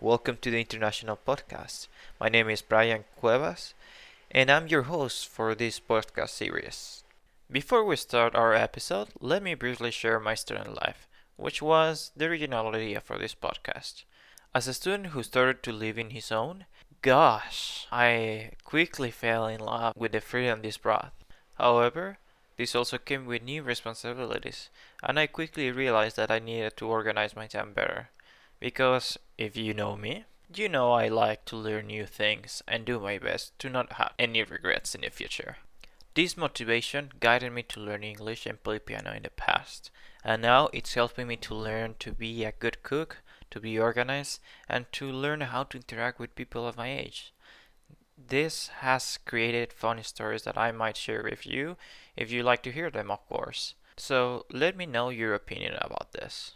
welcome to the International Podcast. My name is Brian Cuevas, and I'm your host for this podcast series. Before we start our episode, let me briefly share my student life, which was the original idea for this podcast. As a student who started to live in his own, gosh, I quickly fell in love with the freedom this brought. However, this also came with new responsibilities, and I quickly realized that I needed to organize my time better. Because if you know me, you know I like to learn new things and do my best to not have any regrets in the future. This motivation guided me to learn English and play piano in the past, and now it's helping me to learn to be a good cook, to be organized, and to learn how to interact with people of my age. This has created funny stories that I might share with you if you like to hear them, of course. So let me know your opinion about this.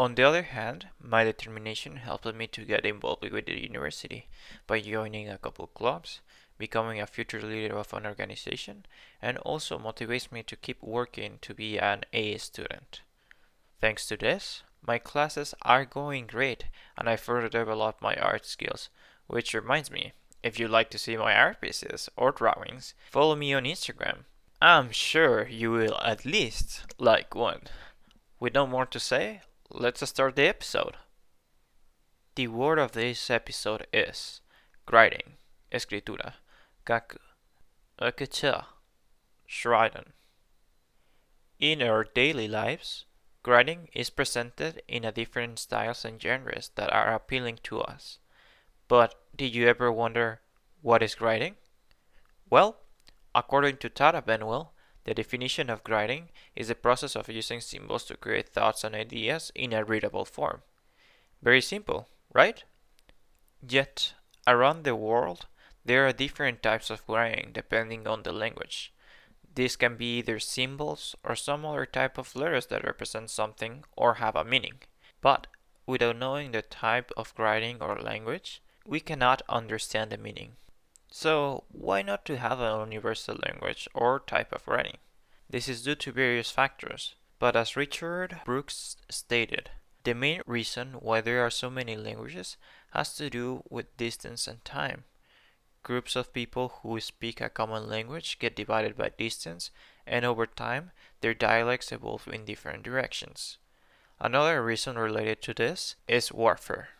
On the other hand, my determination helped me to get involved with the university by joining a couple clubs, becoming a future leader of an organization, and also motivates me to keep working to be an A student. Thanks to this, my classes are going great and I further develop my art skills, which reminds me, if you'd like to see my art pieces or drawings, follow me on Instagram. I'm sure you will at least like one. With no more to say, let's start the episode. The word of this episode is writing, escritura, gaku, akacha, shridan. In our daily lives, writing is presented in a different styles and genres that are appealing to us. But did you ever wonder what is writing? Well, according to Tara Benwell, the definition of writing is the process of using symbols to create thoughts and ideas in a readable form. Very simple, right? Yet, around the world, there are different types of writing depending on the language. These can be either symbols or some other type of letters that represent something or have a meaning. But without knowing the type of writing or language, we cannot understand the meaning. So, why not to have a universal language or type of writing? This is due to various factors, but as Richard Brooks stated, the main reason why there are so many languages has to do with distance and time. Groups of people who speak a common language get divided by distance, and over time, their dialects evolve in different directions. Another reason related to this is warfare.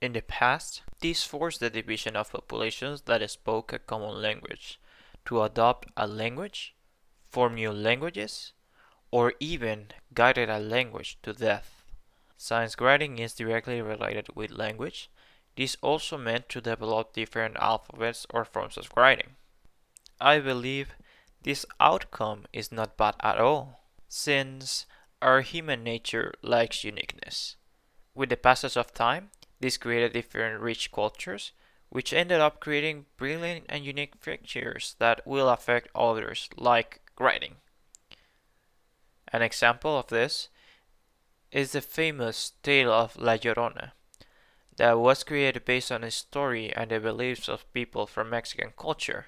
In the past, this forced the division of populations that spoke a common language to adopt a language, form new languages, or even guided a language to death. Since writing is directly related with language, this also meant to develop different alphabets or forms of writing. I believe this outcome is not bad at all, since our human nature likes uniqueness. With the passage of time, this created different rich cultures, which ended up creating brilliant and unique features that will affect others, like writing. An example of this is the famous tale of La Llorona, that was created based on a story and the beliefs of people from Mexican culture.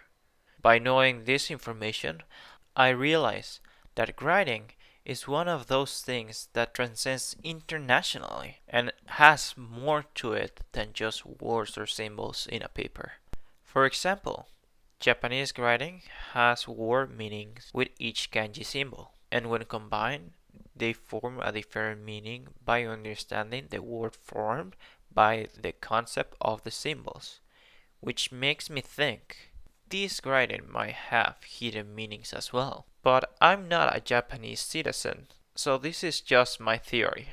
By knowing this information, I realized that writing is one of those things that transcends internationally and has more to it than just words or symbols in a paper. For example, Japanese writing has word meanings with each kanji symbol, and when combined, they form a different meaning by understanding the word formed by the concept of the symbols, which makes me think this writing might have hidden meanings as well. But I'm not a Japanese citizen, so this is just my theory.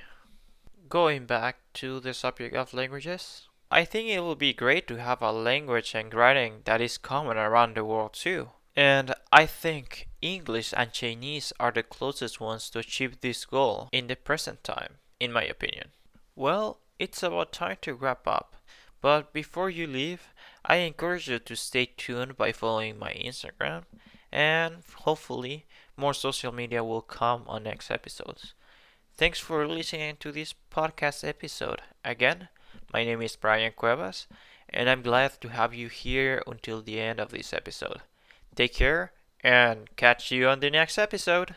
Going back to the subject of languages, I think it would be great to have a language and writing that is common around the world too. And I think English and Chinese are the closest ones to achieve this goal in the present time, in my opinion. Well, it's about time to wrap up. But before you leave, I encourage you to stay tuned by following my Instagram and hopefully more social media will come on next episodes. Thanks for listening to this podcast episode. Again, my name is Brian Cuevas and I'm glad to have you here until the end of this episode. Take care and catch you on the next episode.